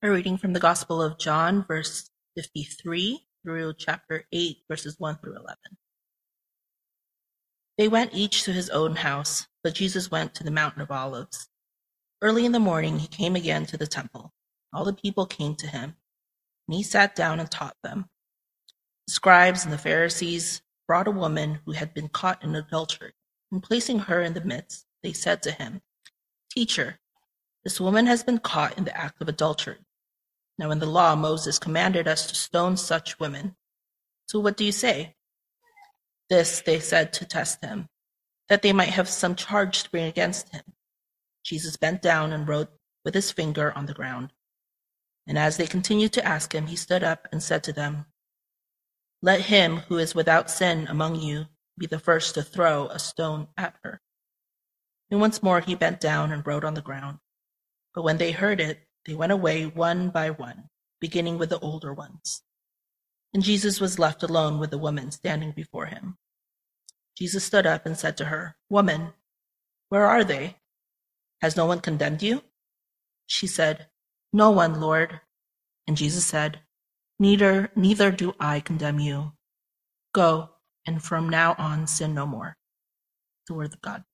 A reading from the Gospel of John, verse 53 through chapter 8, verses 1 through 11. They went each to his own house, but Jesus went to the Mountain of Olives. Early in the morning, he came again to the temple. All the people came to him, and he sat down and taught them. The scribes and the Pharisees brought a woman who had been caught in adultery, and placing her in the midst, they said to him, Teacher, this woman has been caught in the act of adultery. Now in the law Moses commanded us to stone such women. So what do you say? This they said to test him, that they might have some charge to bring against him. Jesus bent down and wrote with his finger on the ground. And as they continued to ask him, he stood up and said to them, Let him who is without sin among you be the first to throw a stone at her. And once more he bent down and wrote on the ground. But when they heard it, they went away one by one, beginning with the older ones. And Jesus was left alone with the woman standing before him. Jesus stood up and said to her, Woman, where are they? Has no one condemned you? She said, No one, Lord. And Jesus said, Neither, neither do I condemn you. Go, and from now on sin no more. The word of God.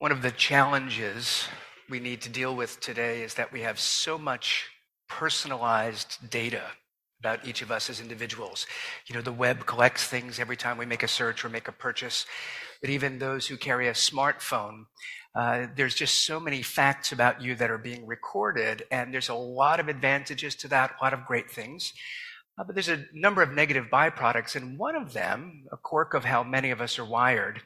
One of the challenges we need to deal with today is that we have so much personalized data about each of us as individuals. You know, the web collects things every time we make a search or make a purchase. But even those who carry a smartphone, uh, there's just so many facts about you that are being recorded, and there's a lot of advantages to that, a lot of great things. Uh, but there's a number of negative byproducts, and one of them, a quirk of how many of us are wired,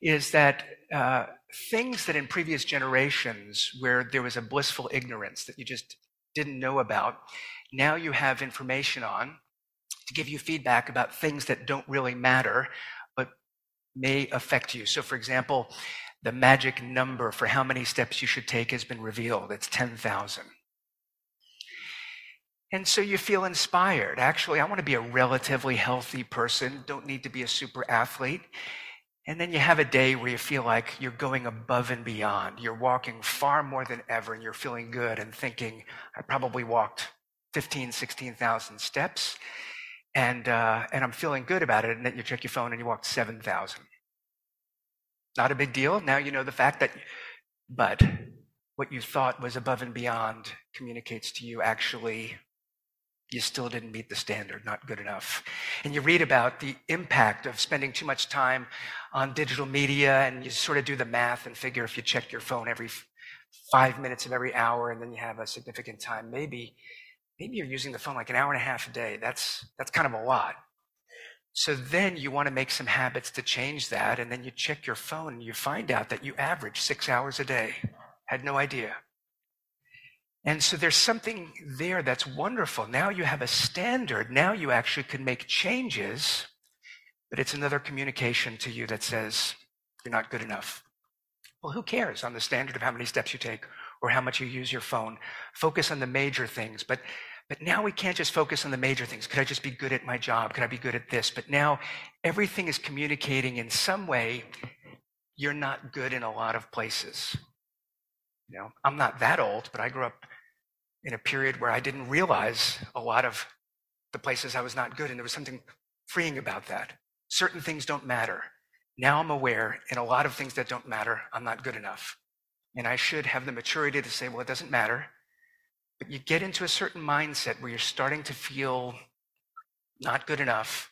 is that uh, things that in previous generations where there was a blissful ignorance that you just didn't know about, now you have information on to give you feedback about things that don't really matter, but may affect you. So, for example, the magic number for how many steps you should take has been revealed. It's 10,000. And so you feel inspired. Actually, I want to be a relatively healthy person, don't need to be a super athlete. And then you have a day where you feel like you're going above and beyond. You're walking far more than ever and you're feeling good and thinking, I probably walked 15, 16,000 steps and, uh, and I'm feeling good about it. And then you check your phone and you walked 7,000. Not a big deal. Now you know the fact that, but what you thought was above and beyond communicates to you actually you still didn't meet the standard, not good enough. And you read about the impact of spending too much time on digital media, and you sort of do the math and figure if you check your phone every five minutes of every hour, and then you have a significant time, maybe, maybe you're using the phone like an hour and a half a day. That's, that's kind of a lot. So then you want to make some habits to change that, and then you check your phone and you find out that you average six hours a day. Had no idea. And so there's something there that's wonderful. Now you have a standard. Now you actually can make changes, but it's another communication to you that says you're not good enough. Well, who cares on the standard of how many steps you take or how much you use your phone? Focus on the major things. But, but now we can't just focus on the major things. Could I just be good at my job? Could I be good at this? But now everything is communicating in some way you're not good in a lot of places. You know, I'm not that old, but I grew up in a period where I didn't realize a lot of the places I was not good. And there was something freeing about that. Certain things don't matter. Now I'm aware in a lot of things that don't matter, I'm not good enough. And I should have the maturity to say, well, it doesn't matter. But you get into a certain mindset where you're starting to feel not good enough.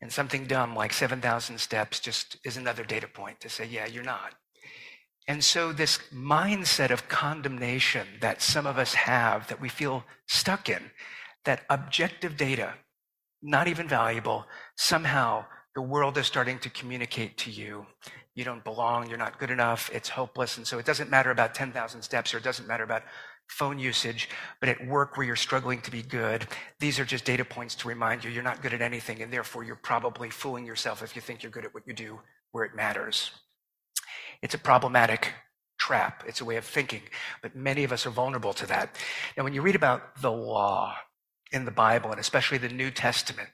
And something dumb like 7,000 steps just is another data point to say, yeah, you're not. And so, this mindset of condemnation that some of us have that we feel stuck in, that objective data, not even valuable, somehow the world is starting to communicate to you you don't belong, you're not good enough, it's hopeless. And so, it doesn't matter about 10,000 steps or it doesn't matter about phone usage, but at work where you're struggling to be good, these are just data points to remind you you're not good at anything, and therefore you're probably fooling yourself if you think you're good at what you do where it matters. It's a problematic trap. It's a way of thinking. But many of us are vulnerable to that. Now, when you read about the law in the Bible, and especially the New Testament,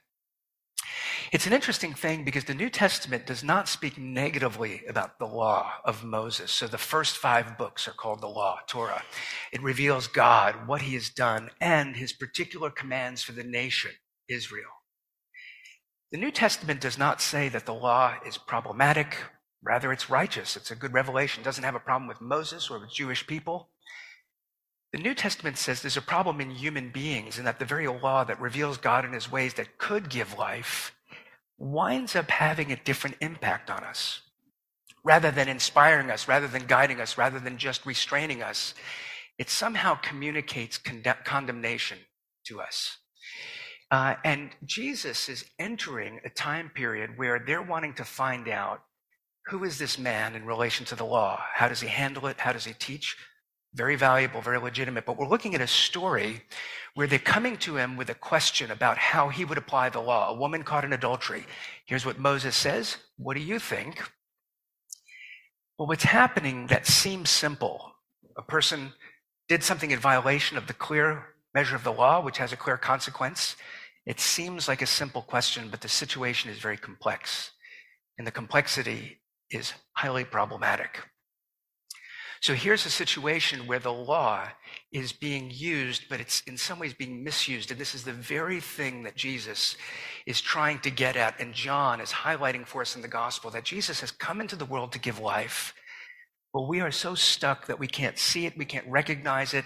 It's an interesting thing because the New Testament does not speak negatively about the law of Moses. So the first five books are called the law, Torah. It reveals God, what he has done, and his particular commands for the nation, Israel. The New Testament does not say that the law is problematic. Rather, it's righteous. It's a good revelation. It doesn't have a problem with Moses or with Jewish people. The New Testament says there's a problem in human beings and that the very law that reveals God and his ways that could give life winds up having a different impact on us. Rather than inspiring us, rather than guiding us, rather than just restraining us, it somehow communicates con- condemnation to us. Uh, and Jesus is entering a time period where they're wanting to find out who is this man in relation to the law? How does he handle it? How does he teach? Very valuable, very legitimate. But we're looking at a story where they're coming to him with a question about how he would apply the law. A woman caught in adultery. Here's what Moses says. What do you think? Well, what's happening that seems simple. A person did something in violation of the clear measure of the law, which has a clear consequence. It seems like a simple question, but the situation is very complex. And the complexity is highly problematic. So here's a situation where the law is being used, but it's in some ways being misused. And this is the very thing that Jesus is trying to get at. And John is highlighting for us in the gospel that Jesus has come into the world to give life. But we are so stuck that we can't see it, we can't recognize it,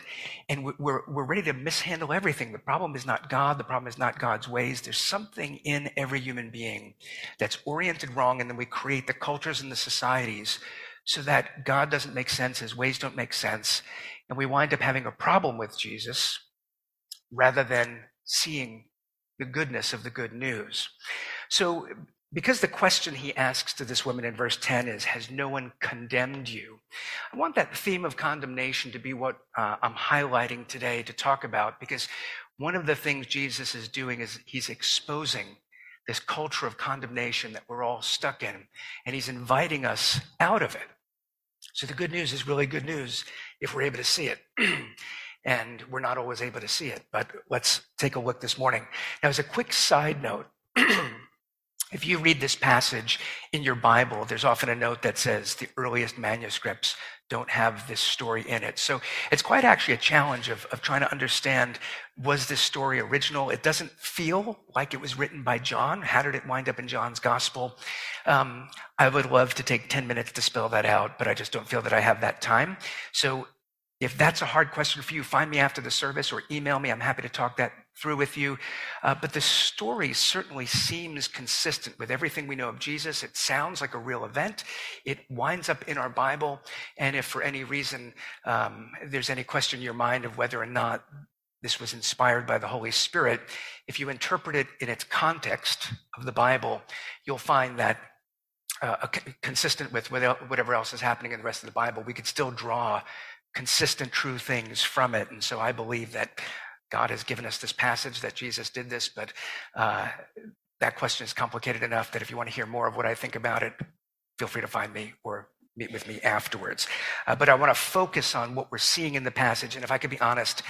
and we're, we're ready to mishandle everything. The problem is not God, the problem is not God's ways. There's something in every human being that's oriented wrong, and then we create the cultures and the societies so that God doesn't make sense, his ways don't make sense, and we wind up having a problem with Jesus rather than seeing the goodness of the good news. So, because the question he asks to this woman in verse 10 is, Has no one condemned you? I want that theme of condemnation to be what uh, I'm highlighting today to talk about, because one of the things Jesus is doing is he's exposing this culture of condemnation that we're all stuck in, and he's inviting us out of it. So the good news is really good news if we're able to see it. and we're not always able to see it, but let's take a look this morning. Now, as a quick side note, if you read this passage in your Bible, there's often a note that says the earliest manuscripts don't have this story in it. So it's quite actually a challenge of, of trying to understand was this story original? It doesn't feel like it was written by John. How did it wind up in John's gospel? Um, I would love to take 10 minutes to spell that out, but I just don't feel that I have that time. So if that's a hard question for you, find me after the service or email me. I'm happy to talk that through with you. Uh, but the story certainly seems consistent with everything we know of Jesus. It sounds like a real event. It winds up in our Bible. And if for any reason um, there's any question in your mind of whether or not this was inspired by the Holy Spirit, if you interpret it in its context of the Bible, you'll find that uh, consistent with whatever else is happening in the rest of the Bible, we could still draw consistent, true things from it. And so I believe that God has given us this passage that Jesus did this, but uh, that question is complicated enough that if you want to hear more of what I think about it, feel free to find me or meet with me afterwards. Uh, but I want to focus on what we're seeing in the passage. And if I could be honest,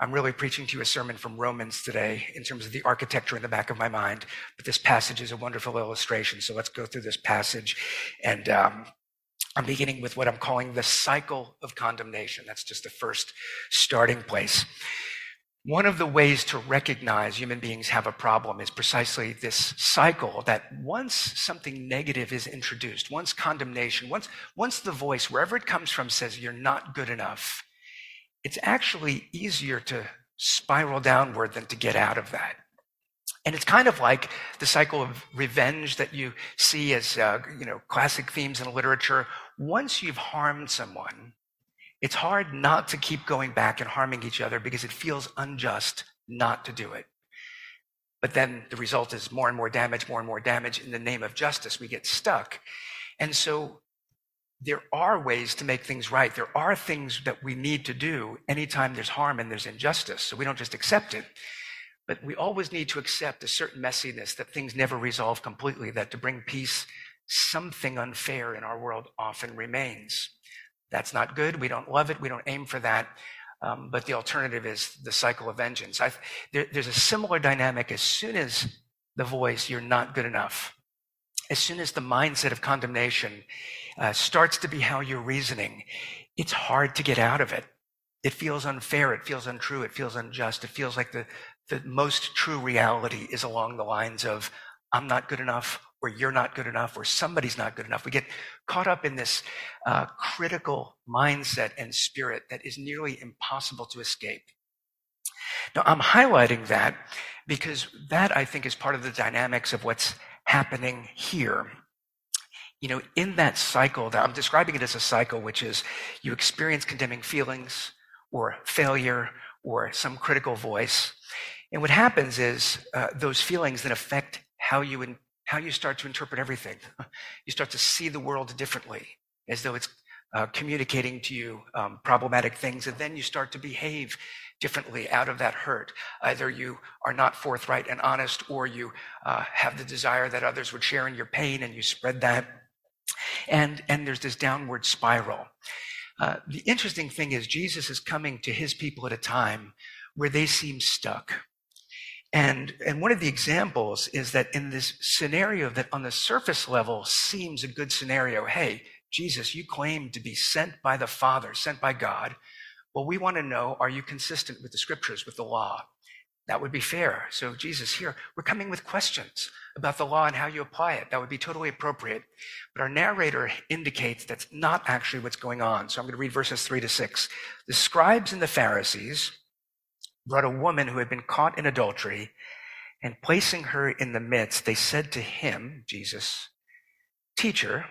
I'm really preaching to you a sermon from Romans today in terms of the architecture in the back of my mind. But this passage is a wonderful illustration. So let's go through this passage and um, I'm beginning with what I'm calling the cycle of condemnation. That's just the first starting place. One of the ways to recognize human beings have a problem is precisely this cycle that once something negative is introduced, once condemnation, once, once the voice, wherever it comes from, says you're not good enough, it's actually easier to spiral downward than to get out of that. And it's kind of like the cycle of revenge that you see as, uh, you know, classic themes in literature. Once you've harmed someone, it's hard not to keep going back and harming each other because it feels unjust not to do it. But then the result is more and more damage, more and more damage. In the name of justice, we get stuck. And so there are ways to make things right. There are things that we need to do anytime there's harm and there's injustice. So we don't just accept it. But we always need to accept a certain messiness that things never resolve completely, that to bring peace, something unfair in our world often remains. That's not good. We don't love it. We don't aim for that. Um, but the alternative is the cycle of vengeance. there, there's a similar dynamic as soon as the voice, you're not good enough. As soon as the mindset of condemnation uh, starts to be how you're reasoning, it's hard to get out of it. It feels unfair. It feels untrue. It feels unjust. It feels like the, the most true reality is along the lines of, I'm not good enough, or you're not good enough, or somebody's not good enough. We get caught up in this uh, critical mindset and spirit that is nearly impossible to escape. Now, I'm highlighting that because that, I think, is part of the dynamics of what's happening here. You know, in that cycle, that I'm describing it as a cycle, which is you experience condemning feelings or failure or some critical voice. And what happens is uh, those feelings then affect how you in, how you start to interpret everything. You start to see the world differently, as though it's uh, communicating to you um, problematic things, and then you start to behave differently out of that hurt. Either you are not forthright and honest, or you uh, have the desire that others would share in your pain, and you spread that. And and there's this downward spiral. Uh, the interesting thing is Jesus is coming to his people at a time where they seem stuck. And, and one of the examples is that in this scenario that on the surface level seems a good scenario, hey, Jesus, you claim to be sent by the Father, sent by God. Well, we want to know, are you consistent with the scriptures, with the law? That would be fair. So, Jesus, here, we're coming with questions about the law and how you apply it. That would be totally appropriate. But our narrator indicates that's not actually what's going on. So I'm going to read verses three to six. The scribes and the Pharisees brought a woman who had been caught in adultery, and placing her in the midst, they said to him, Jesus, Teacher,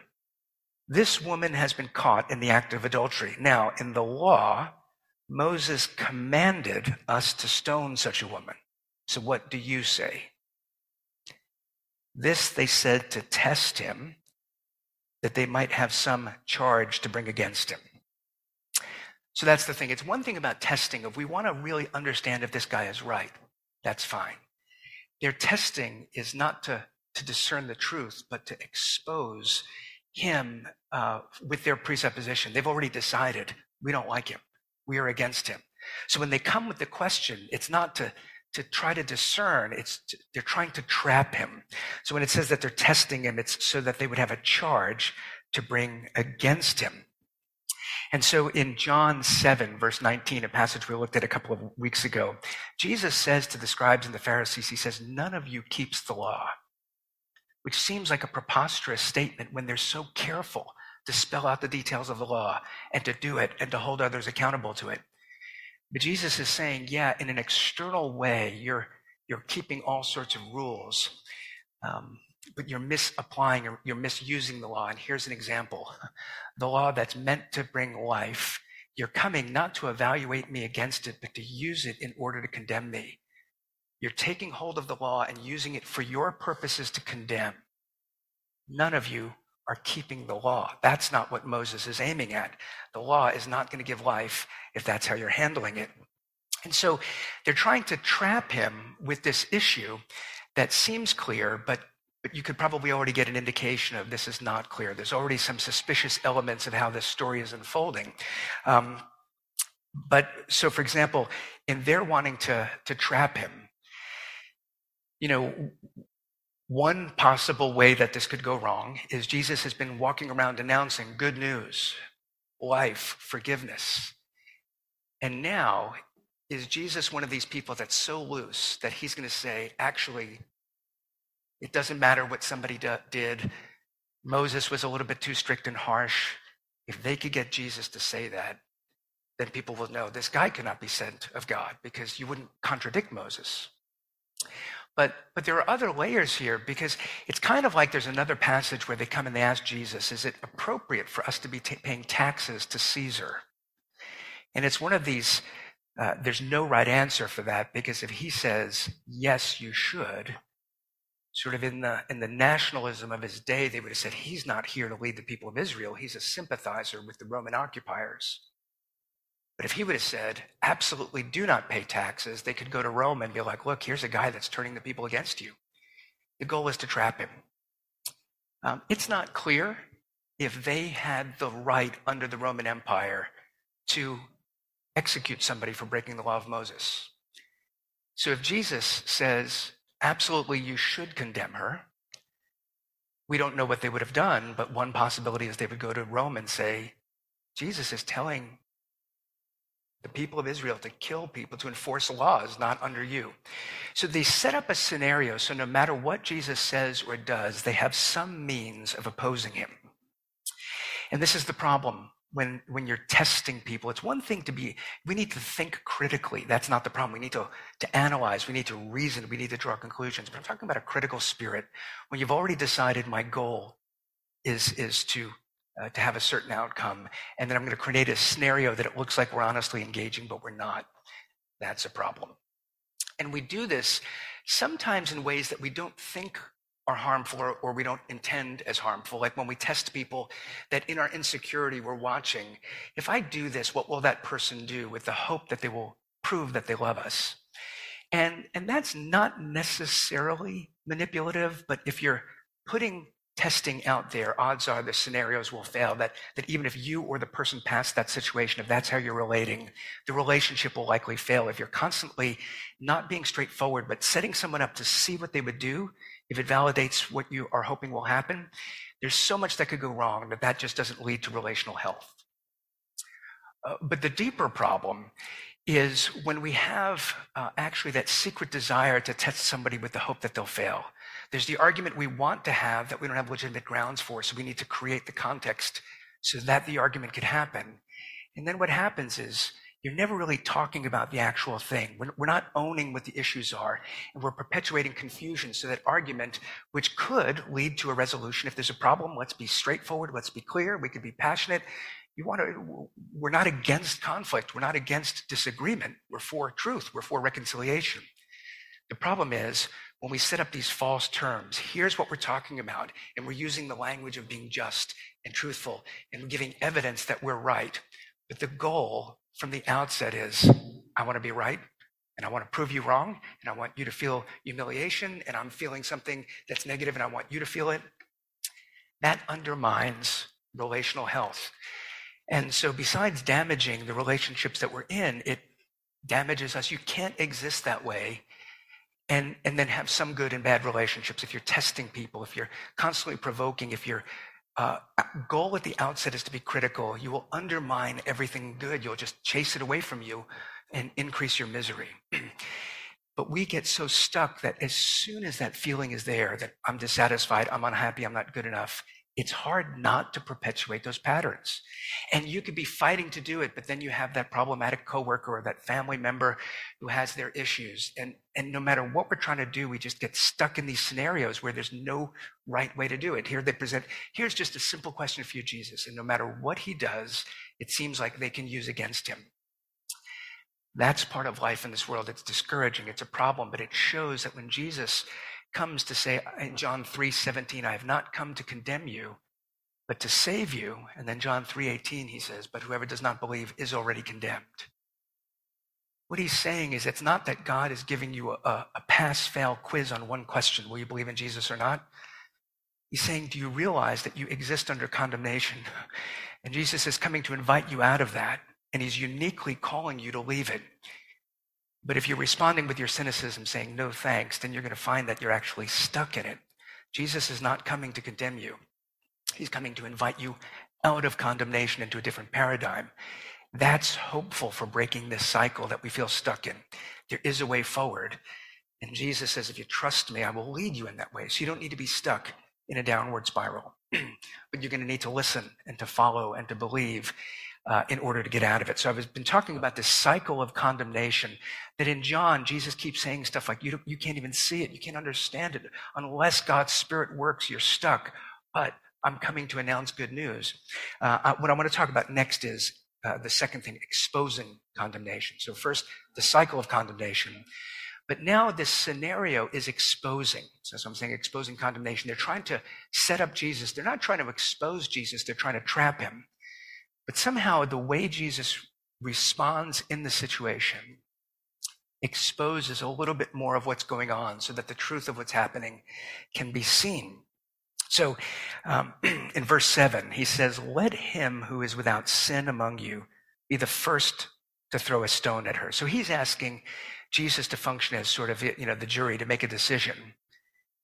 this woman has been caught in the act of adultery. Now, in the law, Moses commanded us to stone such a woman. So what do you say? This they said to test him, that they might have some charge to bring against him. So that's the thing. It's one thing about testing. If we want to really understand if this guy is right, that's fine. Their testing is not to, to discern the truth, but to expose him uh, with their presupposition. They've already decided we don't like him. We are against him. So when they come with the question, it's not to, to try to discern, it's they're trying to trap him. So when it says that they're testing him, it's so that they would have a charge to bring against him. And so in John 7, verse 19, a passage we looked at a couple of weeks ago, Jesus says to the scribes and the Pharisees, He says, None of you keeps the law, which seems like a preposterous statement when they're so careful to spell out the details of the law and to do it and to hold others accountable to it. But Jesus is saying, yeah, in an external way, you're, you're keeping all sorts of rules, um, but you're misapplying or you're misusing the law. And here's an example the law that's meant to bring life, you're coming not to evaluate me against it, but to use it in order to condemn me. You're taking hold of the law and using it for your purposes to condemn. None of you are keeping the law. That's not what Moses is aiming at. The law is not going to give life if that's how you're handling it. And so they're trying to trap him with this issue that seems clear, but but you could probably already get an indication of this is not clear. There's already some suspicious elements of how this story is unfolding. Um, but so, for example, in their wanting to, to trap him, you know, one possible way that this could go wrong is Jesus has been walking around announcing good news, life, forgiveness. And now, is Jesus one of these people that's so loose that he's going to say, actually, it doesn't matter what somebody did. Moses was a little bit too strict and harsh. If they could get Jesus to say that, then people will know this guy cannot be sent of God because you wouldn't contradict Moses. But, but there are other layers here because it's kind of like there's another passage where they come and they ask Jesus, is it appropriate for us to be t- paying taxes to Caesar? And it's one of these, uh, there's no right answer for that because if he says, yes, you should, sort of in the in the nationalism of his day, they would have said he's not here to lead the people of Israel. He's a sympathizer with the Roman occupiers. But if he would have said, absolutely do not pay taxes, they could go to Rome and be like, look, here's a guy that's turning the people against you. The goal is to trap him. Um, it's not clear if they had the right under the Roman Empire to execute somebody for breaking the law of Moses. So if Jesus says, absolutely you should condemn her. We don't know what they would have done, but one possibility is they would go to Rome and say, Jesus is telling the people of Israel to kill people, to enforce laws not under you. So they set up a scenario so no matter what Jesus says or does, they have some means of opposing him. And this is the problem when, when you're testing people. It's one thing to be, we need to think critically. That's not the problem. We need to, to analyze, we need to reason, we need to draw conclusions. But I'm talking about a critical spirit. When you've already decided my goal is, is to uh, to have a certain outcome. And then I'm going to create a scenario that it looks like we're honestly engaging, but we're not. That's a problem. And we do this sometimes in ways that we don't think are harmful or, or, we don't intend as harmful. Like when we test people that in our insecurity, we're watching, if I do this, what will that person do with the hope that they will prove that they love us? And, and that's not necessarily manipulative, but if you're putting testing out there, odds are the scenarios will fail. That, that even if you or the person past that situation, if that's how you're relating, the relationship will likely fail. If you're constantly not being straightforward, but setting someone up to see what they would do, if it validates what you are hoping will happen, there's so much that could go wrong that that just doesn't lead to relational health. Uh, but the deeper problem is when we have uh, actually that secret desire to test somebody with the hope that they'll fail there's the argument we want to have that we don't have legitimate grounds for, so we need to create the context so that the argument could happen. And then what happens is you're never really talking about the actual thing. We're, we're not owning what the issues are, and we're perpetuating confusion so that argument, which could lead to a resolution. If there's a problem, let's be straightforward, let's be clear, we could be passionate. You want to, we're not against conflict, we're not against disagreement, we're for truth, we're for reconciliation. The problem is when we set up these false terms, here's what we're talking about, and we're using the language of being just and truthful and giving evidence that we're right. But the goal from the outset is I want to be right and I want to prove you wrong and I want you to feel humiliation and I'm feeling something that's negative and I want you to feel it. That undermines relational health. And so, besides damaging the relationships that we're in, it damages us. You can't exist that way and, and then have some good and bad relationships. If you're testing people, if you're constantly provoking, if your uh, goal at the outset is to be critical, you will undermine everything good. You'll just chase it away from you and increase your misery. but we get so stuck that as soon as that feeling is there, that I'm dissatisfied, I'm unhappy, I'm not good enough, it's hard not to perpetuate those patterns. And you could be fighting to do it, but then you have that problematic coworker or that family member who has their issues. And, and no matter what we're trying to do, we just get stuck in these scenarios where there's no right way to do it. Here they present, here's just a simple question for you, Jesus. And no matter what he does, it seems like they can use against him. That's part of life in this world. It's discouraging. It's a problem, but it shows that when Jesus comes to say in John 3:17, I have not come to condemn you, but to save you. And then John 3:18 he says, but whoever does not believe is already condemned. What he's saying is it's not that God is giving you a, a pass fail quiz on one question, will you believe in Jesus or not? He's saying, do you realize that you exist under condemnation? And Jesus is coming to invite you out of that, and he's uniquely calling you to leave it. But if you're responding with your cynicism, saying no thanks, then you're going to find that you're actually stuck in it. Jesus is not coming to condemn you. He's coming to invite you out of condemnation into a different paradigm. That's hopeful for breaking this cycle that we feel stuck in. There is a way forward. And Jesus says, if you trust me, I will lead you in that way. So you don't need to be stuck in a downward spiral, but you're going to need to listen and to follow and to believe in order to get out of it. So I've been talking about this cycle of condemnation that in John, Jesus keeps saying stuff like, you, you can't even see it. You can't understand it. Unless God's Spirit works, you're stuck. But I'm coming to announce good news. Uh, what I want to talk about next is uh, the second thing, exposing condemnation. So first, the cycle of condemnation. But now this scenario is exposing. So I'm saying exposing condemnation. They're trying to set up Jesus. They're not trying to expose Jesus. They're trying to trap him. But somehow the way Jesus responds in the situation exposes a little bit more of what's going on so that the truth of what's happening can be seen. So um, in verse 7, he says, Let him who is without sin among you be the first to throw a stone at her. So he's asking Jesus to function as sort of, you know, the jury to make a decision.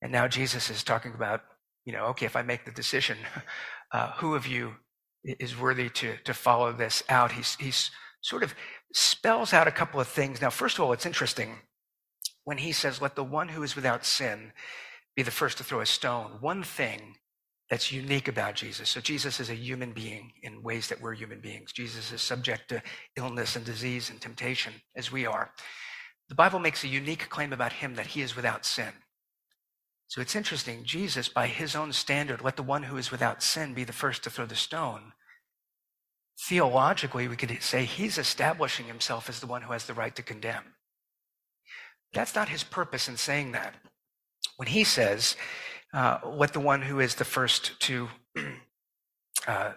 And now Jesus is talking about, you know, okay, if I make the decision, uh, who of you is worthy to, to follow this out? He's, he's sort of spells out a couple of things. Now, first of all, it's interesting when he says, let the one who is without sin be the first to throw a stone. One thing that's unique about Jesus. So Jesus is a human being in ways that we're human beings. Jesus is subject to illness and disease and temptation as we are. The Bible makes a unique claim about him that he is without sin. So it's interesting. Jesus, by his own standard, let the one who is without sin be the first to throw the stone. Theologically, we could say he's establishing himself as the one who has the right to condemn. That's not his purpose in saying that. When he says, uh, let the one who is the first to, uh,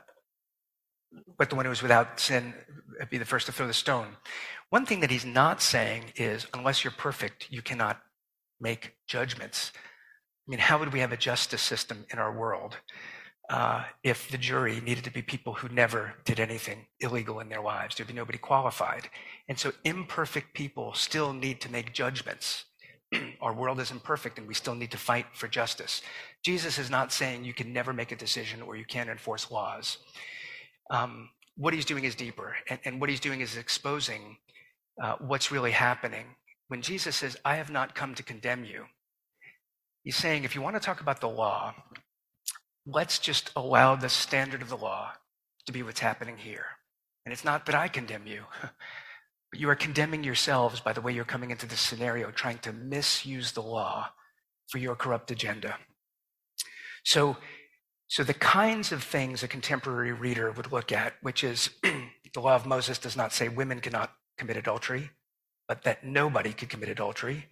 let the one who is without sin be the first to throw the stone. One thing that he's not saying is, unless you're perfect, you cannot make judgments. I mean, how would we have a justice system in our world uh, if the jury needed to be people who never did anything illegal in their lives? There'd be nobody qualified. And so imperfect people still need to make judgments. our world is imperfect and we still need to fight for justice. Jesus is not saying you can never make a decision or you can't enforce laws. Um, what he's doing is deeper, and, and, what he's doing is exposing uh, what's really happening. When Jesus says, I have not come to condemn you, he's saying, if you want to talk about the law, let's just allow the standard of the law to be what's happening here. And it's not that I condemn you. But you are condemning yourselves by the way you're coming into this scenario, trying to misuse the law for your corrupt agenda. So, so the kinds of things a contemporary reader would look at, which is the law of Moses does not say women cannot commit adultery, but that nobody could commit adultery,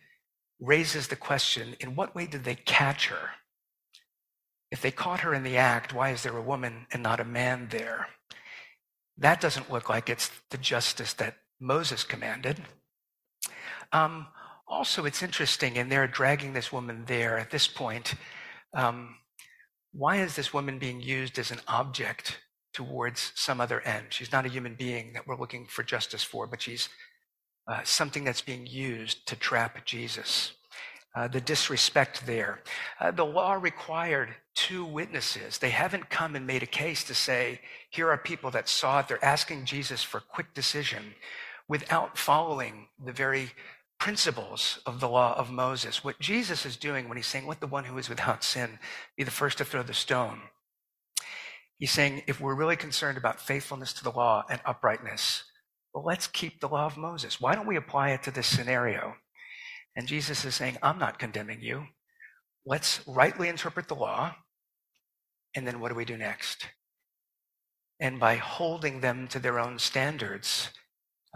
raises the question in what way did they catch her? If they caught her in the act, why is there a woman and not a man there? That doesn't look like it's the justice that Moses commanded. Um, also, it's interesting, and they're dragging this woman there at this point. Um, why is this woman being used as an object towards some other end? She's not a human being that we're looking for justice for, but she's uh, something that's being used to trap Jesus. Uh, the disrespect there. Uh, the law required two witnesses. They haven't come and made a case to say, here are people that saw it. They're asking Jesus for quick decision without following the very principles of the law of Moses. What Jesus is doing when he's saying, let the one who is without sin be the first to throw the stone. He's saying, if we're really concerned about faithfulness to the law and uprightness, well, let's keep the law of Moses. Why don't we apply it to this scenario? And Jesus is saying, I'm not condemning you. Let's rightly interpret the law. And then what do we do next? And by holding them to their own standards,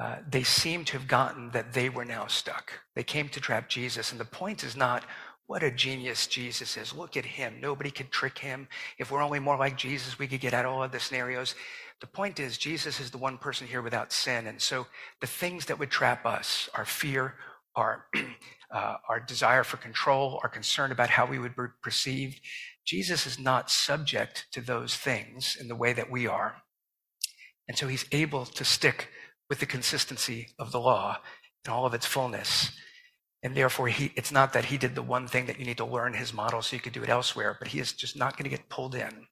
uh, they seem to have gotten that they were now stuck. They came to trap Jesus. And the point is not what a genius Jesus is. Look at him. Nobody could trick him. If we're only more like Jesus, we could get out all of the scenarios. The point is, Jesus is the one person here without sin. And so the things that would trap us, our fear, our, uh, our desire for control, our concern about how we would be perceived, Jesus is not subject to those things in the way that we are. And so he's able to stick with the consistency of the law in all of its fullness. And therefore, he, it's not that he did the one thing that you need to learn his model so you could do it elsewhere, but he is just not going to get pulled in.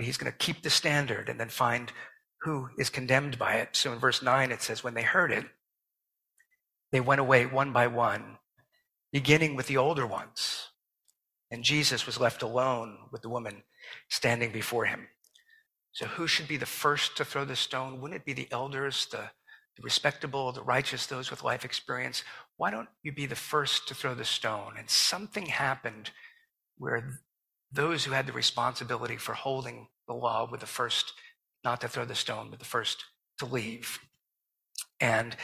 But he's going to keep the standard and then find who is condemned by it. So in verse 9, it says, When they heard it, they went away one by one, beginning with the older ones. And Jesus was left alone with the woman standing before him. So, who should be the first to throw the stone? Wouldn't it be the elders, the, the respectable, the righteous, those with life experience? Why don't you be the first to throw the stone? And something happened where those who had the responsibility for holding the law were the first not to throw the stone, but the first to leave. And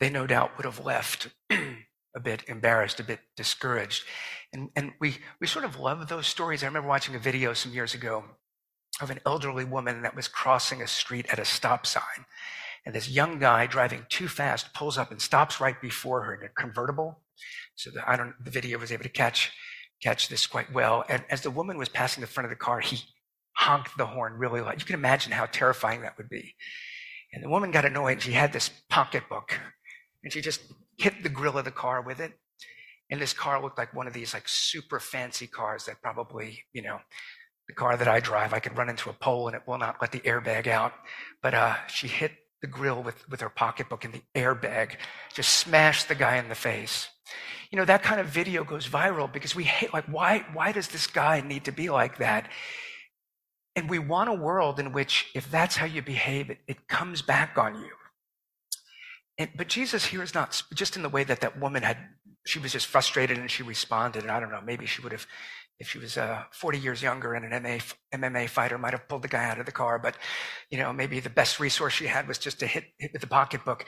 they no doubt would have left a bit embarrassed, a bit discouraged. And, and we, we sort of love those stories. I remember watching a video some years ago of an elderly woman that was crossing a street at a stop sign. And this young guy driving too fast pulls up and stops right before her in a convertible. So the, I don't, the video was able to catch, catch this quite well. And as the woman was passing the front of the car, he honked the horn really loud. You can imagine how terrifying that would be. And the woman got annoyed. She had this pocketbook and she just hit the grill of the car with it. And this car looked like one of these like super fancy cars that probably, you know, the car that I drive, I could run into a pole and it will not let the airbag out. But uh, she hit the grill with, with her pocketbook and the airbag just smashed the guy in the face. You know, that kind of video goes viral because we hate, like, why, why does this guy need to be like that? And we want a world in which, if that's how you behave, it, it comes back on you. And, but Jesus here is not just in the way that that woman had, she was just frustrated and she responded. And I don't know, maybe she would have, if she was uh, 40 years younger and an MMA, MMA fighter, might have pulled the guy out of the car. But, you know, maybe the best resource she had was just to hit, hit with the pocketbook.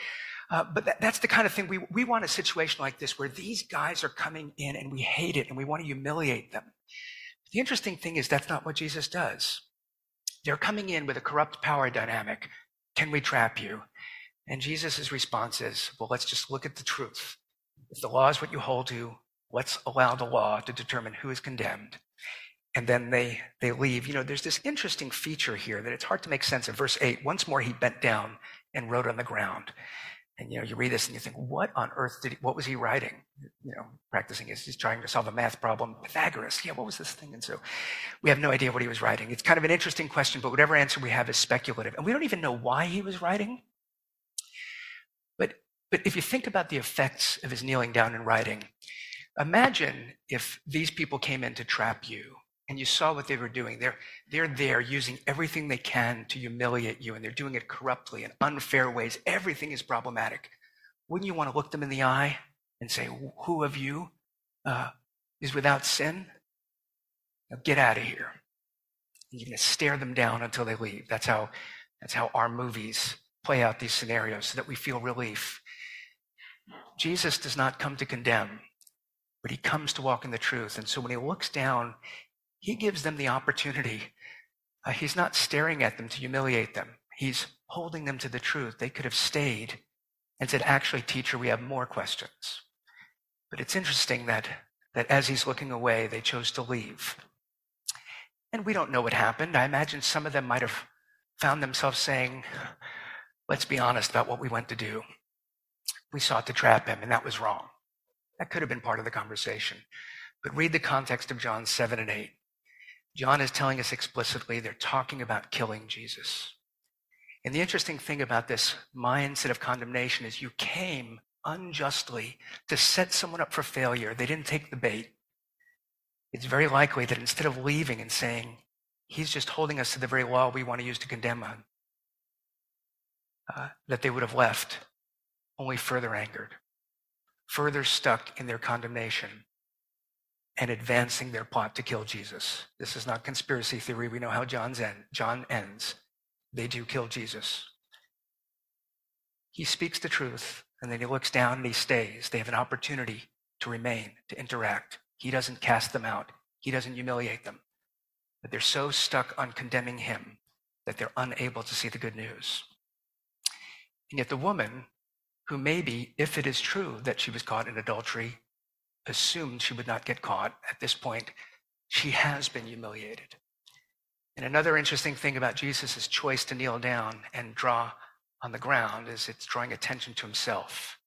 Uh, but that, that's the kind of thing we, we want a situation like this where these guys are coming in and we hate it and we want to humiliate them. The interesting thing is that's not what Jesus does. They're coming in with a corrupt power dynamic. Can we trap you? And Jesus' response is, well, let's just look at the truth. If the law is what you hold to, let's allow the law to determine who is condemned. And then they, they leave. You know, there's this interesting feature here that it's hard to make sense of. Verse 8, once more he bent down and wrote on the ground. And you know, you read this and you think, what on earth did he, what was he writing? You know, practicing is he's trying to solve a math problem. Pythagoras, yeah, what was this thing? And so we have no idea what he was writing. It's kind of an interesting question, but whatever answer we have is speculative. And we don't even know why he was writing. But but if you think about the effects of his kneeling down and writing, imagine if these people came in to trap you and you saw what they were doing. They're, they're there using everything they can to humiliate you, and they're doing it corruptly in unfair ways. Everything is problematic. Wouldn't you want to look them in the eye and say, Who of you uh, is without sin? Now get out of here. You're going to stare them down until they leave. That's how, that's how our movies play out these scenarios so that we feel relief. Jesus does not come to condemn, but he comes to walk in the truth. And so when he looks down he gives them the opportunity. Uh, he's not staring at them to humiliate them. He's holding them to the truth. They could have stayed and said, actually, teacher, we have more questions. But it's interesting that, that as he's looking away, they chose to leave. And we don't know what happened. I imagine some of them might have found themselves saying, let's be honest about what we went to do. We sought to trap him, and that was wrong. That could have been part of the conversation. But read the context of John 7 and 8. John is telling us explicitly they're talking about killing Jesus. And the interesting thing about this mindset of condemnation is you came unjustly to set someone up for failure. They didn't take the bait. It's very likely that instead of leaving and saying, He's just holding us to the very law we want to use to condemn him, uh, that they would have left only further angered, further stuck in their condemnation, and advancing their plot to kill Jesus. This is not conspiracy theory. We know how John's end, John ends. They do kill Jesus. He speaks the truth, and then he looks down and he stays. They have an opportunity to remain, to interact. He doesn't cast them out. He doesn't humiliate them. But they're so stuck on condemning him that they're unable to see the good news. And yet the woman, who maybe, if it is true that she was caught in adultery, assumed she would not get caught. At this point, she has been humiliated. And another interesting thing about Jesus' choice to kneel down and draw on the ground is it's drawing attention to himself.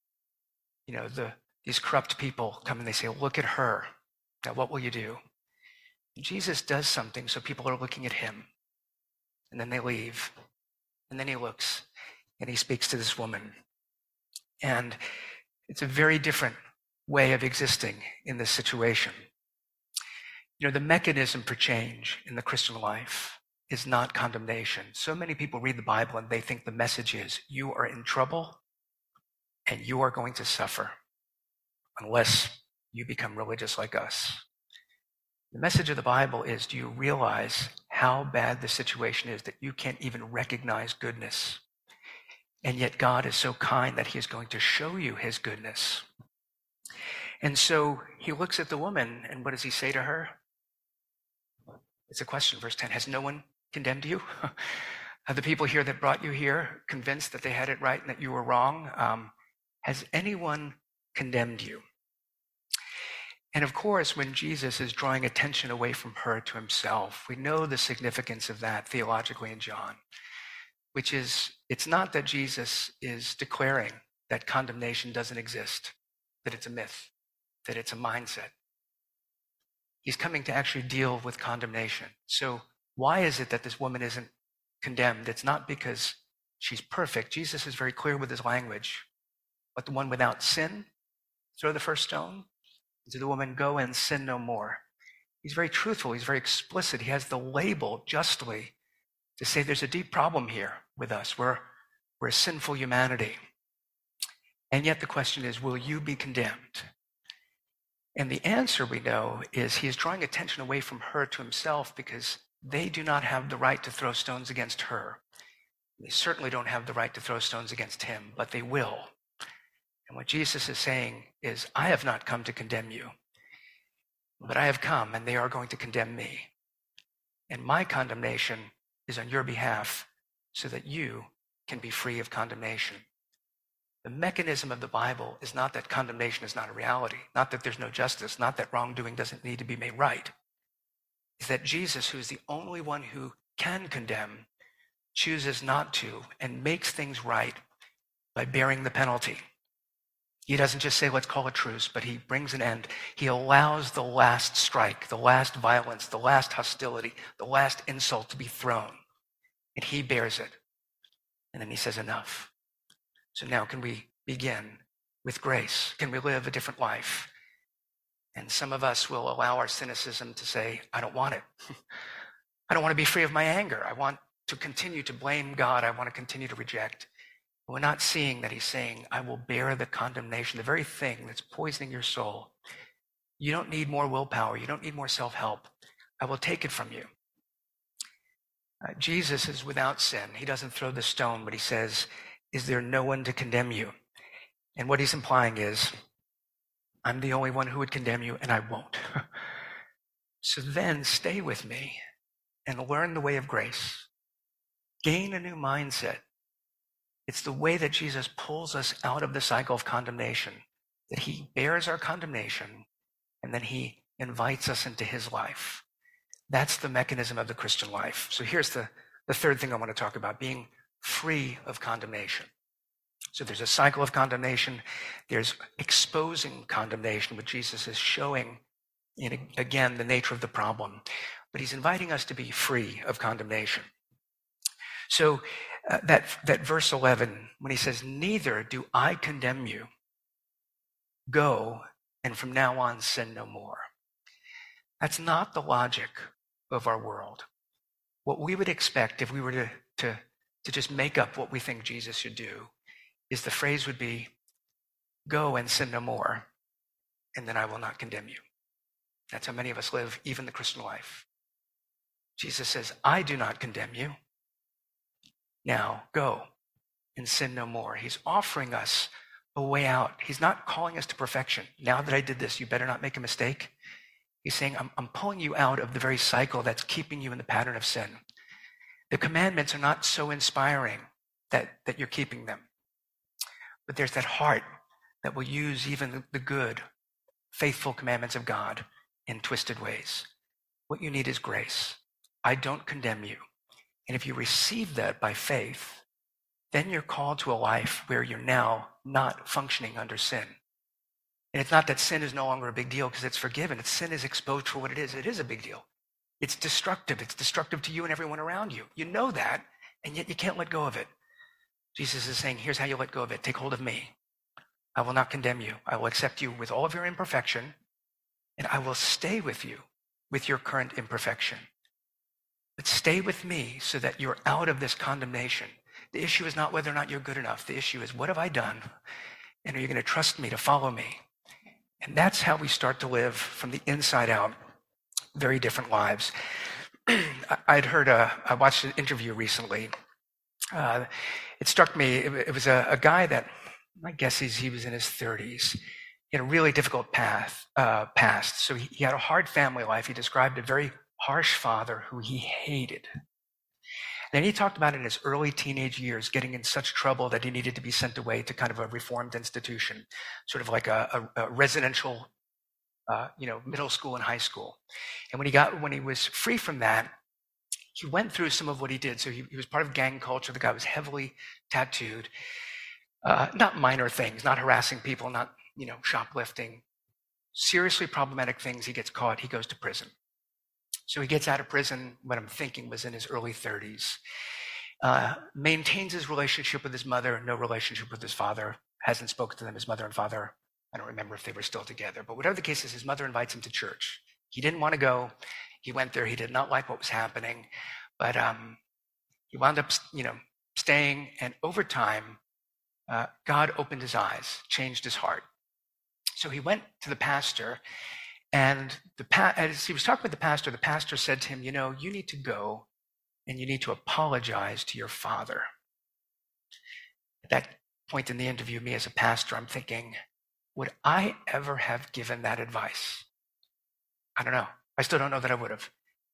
You know, the, these corrupt people come and they say, Look at her. Now, what will you do? And Jesus does something so people are looking at him. And then they leave. And then he looks and he speaks to this woman. And it's a very different way of existing in this situation. You know, the mechanism for change in the Christian life is not condemnation. So many people read the Bible and they think the message is you are in trouble and you are going to suffer unless you become religious like us. The message of the Bible is do you realize how bad the situation is that you can't even recognize goodness? And yet God is so kind that he is going to show you his goodness. And so he looks at the woman, and what does he say to her? It's a question, verse 10 Has no one condemned you? Are the people here that brought you here convinced that they had it right and that you were wrong? Um, has anyone condemned you? And of course, when Jesus is drawing attention away from her to himself, we know the significance of that theologically in John, which is it's not that Jesus is declaring that condemnation doesn't exist, that it's a myth, that it's a mindset. He's coming to actually deal with condemnation. So, why is it that this woman isn't condemned? It's not because she's perfect. Jesus is very clear with his language. But the one without sin, throw the first stone. To the woman, go and sin no more. He's very truthful. He's very explicit. He has the label justly to say there's a deep problem here with us. We're, we're sinful humanity. And yet the question is, will you be condemned? And the answer we know is he is drawing attention away from her to himself because they do not have the right to throw stones against her. They certainly don't have the right to throw stones against him, but they will. And what Jesus is saying is, I have not come to condemn you, but I have come and they are going to condemn me. And my condemnation is on your behalf so that you can be free of condemnation. The mechanism of the Bible is not that condemnation is not a reality, not that there's no justice, not that wrongdoing doesn't need to be made right. It's that Jesus, who is the only one who can condemn, chooses not to and makes things right by bearing the penalty. He doesn't just say, let's call a truce, but he brings an end. He allows the last strike, the last violence, the last hostility, the last insult to be thrown. And he bears it. And then he says, enough. So now can we begin with grace? Can we live a different life? And some of us will allow our cynicism to say, I don't want it. I don't want to be free of my anger. I want to continue to blame God. I want to continue to reject. We're not seeing that he's saying, I will bear the condemnation, the very thing that's poisoning your soul. You don't need more willpower. You don't need more self help. I will take it from you. Uh, Jesus is without sin. He doesn't throw the stone, but he says, Is there no one to condemn you? And what he's implying is, I'm the only one who would condemn you, and I won't. so then stay with me and learn the way of grace. Gain a new mindset. It's the way that Jesus pulls us out of the cycle of condemnation, that he bears our condemnation, and then he invites us into his life. That's the mechanism of the Christian life. So here's the, the third thing I want to talk about being free of condemnation. So there's a cycle of condemnation. There's exposing condemnation, but Jesus is showing, in, again, the nature of the problem. But he's inviting us to be free of condemnation. So uh, that, that verse 11, when he says, Neither do I condemn you, go and from now on sin no more. That's not the logic of our world. What we would expect if we were to, to, to just make up what we think Jesus should do is the phrase would be, Go and sin no more, and then I will not condemn you. That's how many of us live, even the Christian life. Jesus says, I do not condemn you. Now go and sin no more. He's offering us a way out. He's not calling us to perfection. Now that I did this, you better not make a mistake. He's saying, I'm, I'm pulling you out of the very cycle that's keeping you in the pattern of sin. The commandments are not so inspiring that, that you're keeping them. But there's that heart that will use even the good, faithful commandments of God in twisted ways. What you need is grace. I don't condemn you. And if you receive that by faith, then you're called to a life where you're now not functioning under sin. And it's not that sin is no longer a big deal because it's forgiven. It's sin is exposed for what it is. It is a big deal. It's destructive. It's destructive to you and everyone around you. You know that, and yet you can't let go of it. Jesus is saying, here's how you let go of it. Take hold of me. I will not condemn you. I will accept you with all of your imperfection, and I will stay with you with your current imperfection. But stay with me so that you're out of this condemnation. The issue is not whether or not you're good enough. The issue is, what have I done? And are you going to trust me to follow me? And that's how we start to live from the inside out very different lives. I'd heard a, I watched an interview recently uh, it struck me, it, it was a, a, guy that, my guess is he was in his 30s. He had a really difficult path, uh, past. So he, he had a hard family life. He described a very harsh father who he hated. Then he talked about in his early teenage years getting in such trouble that he needed to be sent away to kind of a reformed institution, sort of like a, a, a residential, uh, you know, middle school and high school. And when he got, when he was free from that, he went through some of what he did. So he, he was part of gang culture. The guy was heavily tattooed. Uh, not minor things, not harassing people, not you know shoplifting. Seriously problematic things. He gets caught. He goes to prison. So he gets out of prison. What I'm thinking was in his early 30s. Uh, maintains his relationship with his mother, no relationship with his father. Hasn't spoken to them. His mother and father. I don't remember if they were still together. But whatever the case is, his mother invites him to church. He didn't want to go. He went there. He did not like what was happening, but um, he wound up, you know, staying. And over time, uh, God opened his eyes, changed his heart. So he went to the pastor, and the pa- as he was talking with the pastor, the pastor said to him, "You know, you need to go, and you need to apologize to your father." At that point in the interview, me as a pastor, I'm thinking, would I ever have given that advice? I don't know. I still don't know that I would have.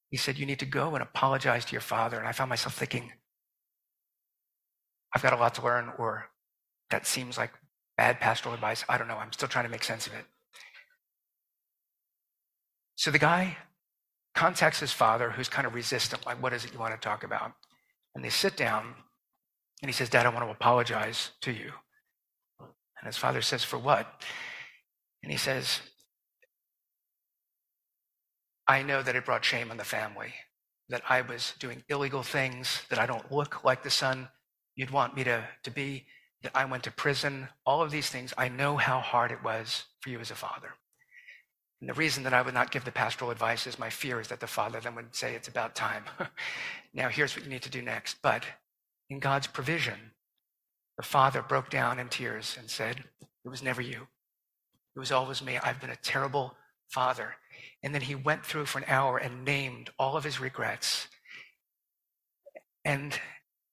He said, You need to go and apologize to your father. And I found myself thinking, I've got a lot to learn, or that seems like bad pastoral advice. I don't know. I'm still trying to make sense of it. So the guy contacts his father, who's kind of resistant, like, What is it you want to talk about? And they sit down, and he says, Dad, I want to apologize to you. And his father says, For what? And he says, I know that it brought shame on the family, that I was doing illegal things, that I don't look like the son you'd want me to, to be, that I went to prison, all of these things. I know how hard it was for you as a father. And the reason that I would not give the pastoral advice is my fear is that the father then would say, It's about time. now, here's what you need to do next. But in God's provision, the father broke down in tears and said, It was never you. It was always me. I've been a terrible father. And then he went through for an hour and named all of his regrets. And,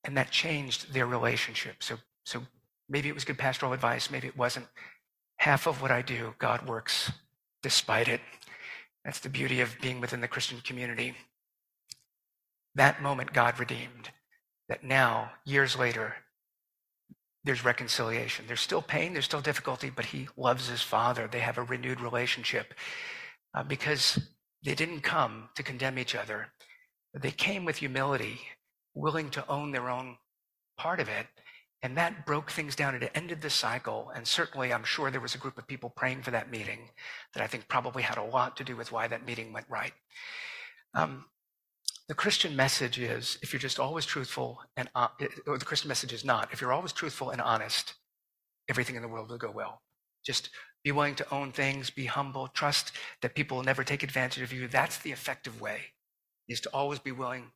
and that changed their relationship. So, so maybe it was good pastoral advice, maybe it wasn't. Half of what I do, God works despite it. That's the beauty of being within the Christian community. That moment, God redeemed. That now, years later, there's reconciliation. There's still pain, there's still difficulty, but he loves his father. They have a renewed relationship uh, because they didn't come to condemn each other. They came with humility, willing to own their own part of it. And that broke things down. And it ended the cycle. And certainly, I'm sure there was a group of people praying for that meeting that I think probably had a lot to do with why that meeting went right. Um, the Christian message is if you're just always truthful and, uh, or the Christian message is not, if you're always truthful and honest, everything in the world will go well. Just be willing to own things, be humble, trust that people will never take advantage of you. That's the effective way, is to always be willing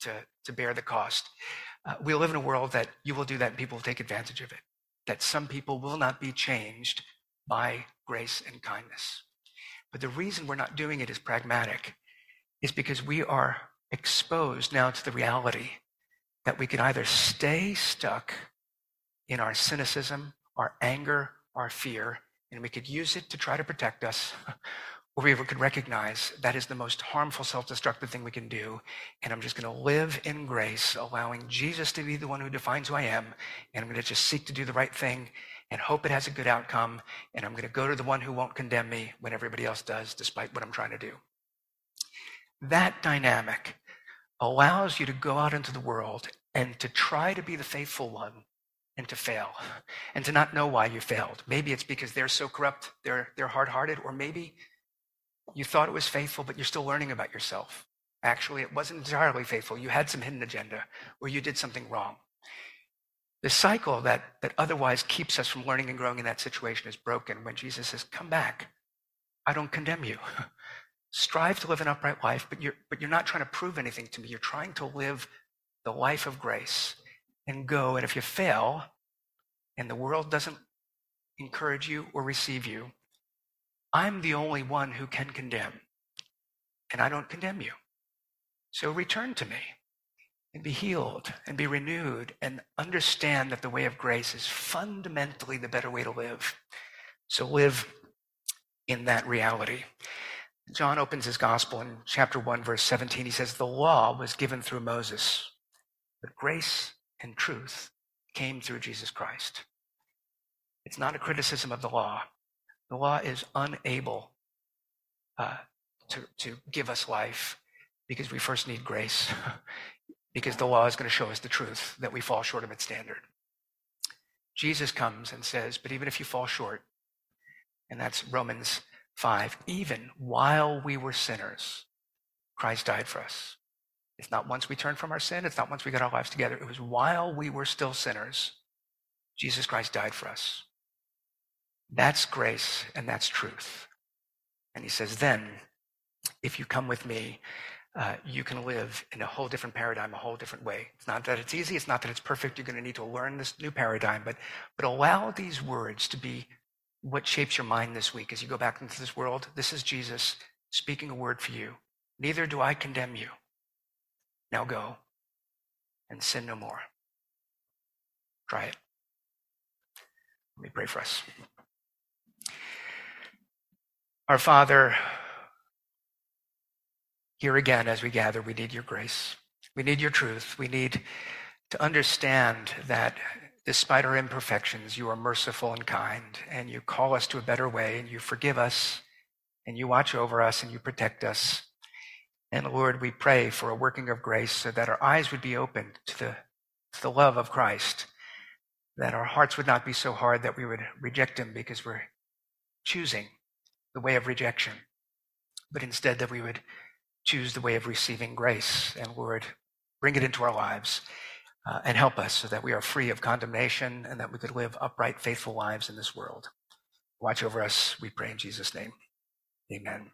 to, to bear the cost. Uh, we live in a world that you will do that and people will take advantage of it, that some people will not be changed by grace and kindness. But the reason we're not doing it is pragmatic, is because we are exposed now to the reality that we can either stay stuck in our cynicism, our anger, our fear, and we could use it to try to protect us, or we could recognize that is the most harmful, self destructive thing we can do. And I'm just going to live in grace, allowing Jesus to be the one who defines who I am. And I'm going to just seek to do the right thing and hope it has a good outcome. And I'm going to go to the one who won't condemn me when everybody else does, despite what I'm trying to do. That dynamic allows you to go out into the world and to try to be the faithful one and to fail and to not know why you failed. Maybe it's because they're so corrupt, they're, they're hard hearted, or maybe you thought it was faithful, but you're still learning about yourself. Actually, it wasn't entirely faithful. You had some hidden agenda or you did something wrong. The cycle that, that otherwise keeps us from learning and growing in that situation is broken when Jesus says, Come back. I don't condemn you. Strive to live an upright life, but you're, but you're not trying to prove anything to me. You're trying to live the life of grace and go. And if you fail and the world doesn't encourage you or receive you, I'm the only one who can condemn. And I don't condemn you. So return to me and be healed and be renewed and understand that the way of grace is fundamentally the better way to live. So live in that reality. John opens his gospel in chapter 1, verse 17. He says, The law was given through Moses, but grace and truth came through Jesus Christ. It's not a criticism of the law. The law is unable uh, to, to give us life. because we first need grace, because the law is going to show us the truth that we fall short of its standard. Jesus comes and says, But even if you fall short, and that's Romans 5, even while we were sinners, Christ died for us. It's not once we turned from our sin, it's not once we got our lives together. It was while we were still sinners, Jesus Christ died for us. That's grace and that's truth. And he says, then, if you come with me, uh, you can live in a whole different paradigm, a whole different way. It's not that it's easy, it's not that it's perfect. You're going to need to learn this new paradigm, but, but allow these words to be what shapes your mind this week as you go back into this world. This is Jesus speaking a word for you. Neither do I condemn you. Now go and sin no more. Try it. Let me pray for us. Our Father, here again, as we gather, we need your grace. We need your truth. We need to understand that despite our imperfections, you are merciful and kind, and you call us to a better way, and you forgive us, and you watch over us, and you protect us. And Lord, we pray for a working of grace so that our eyes would be opened to the, to the love of Christ, that our hearts would not be so hard that we would reject him because we're choosing the way of rejection, but instead that we would choose the way of receiving grace and Lord, bring it into our lives uh, and help us so that we are free of condemnation and that we could live upright, faithful lives in this world. Watch over us, we pray in Jesus' name. Amen.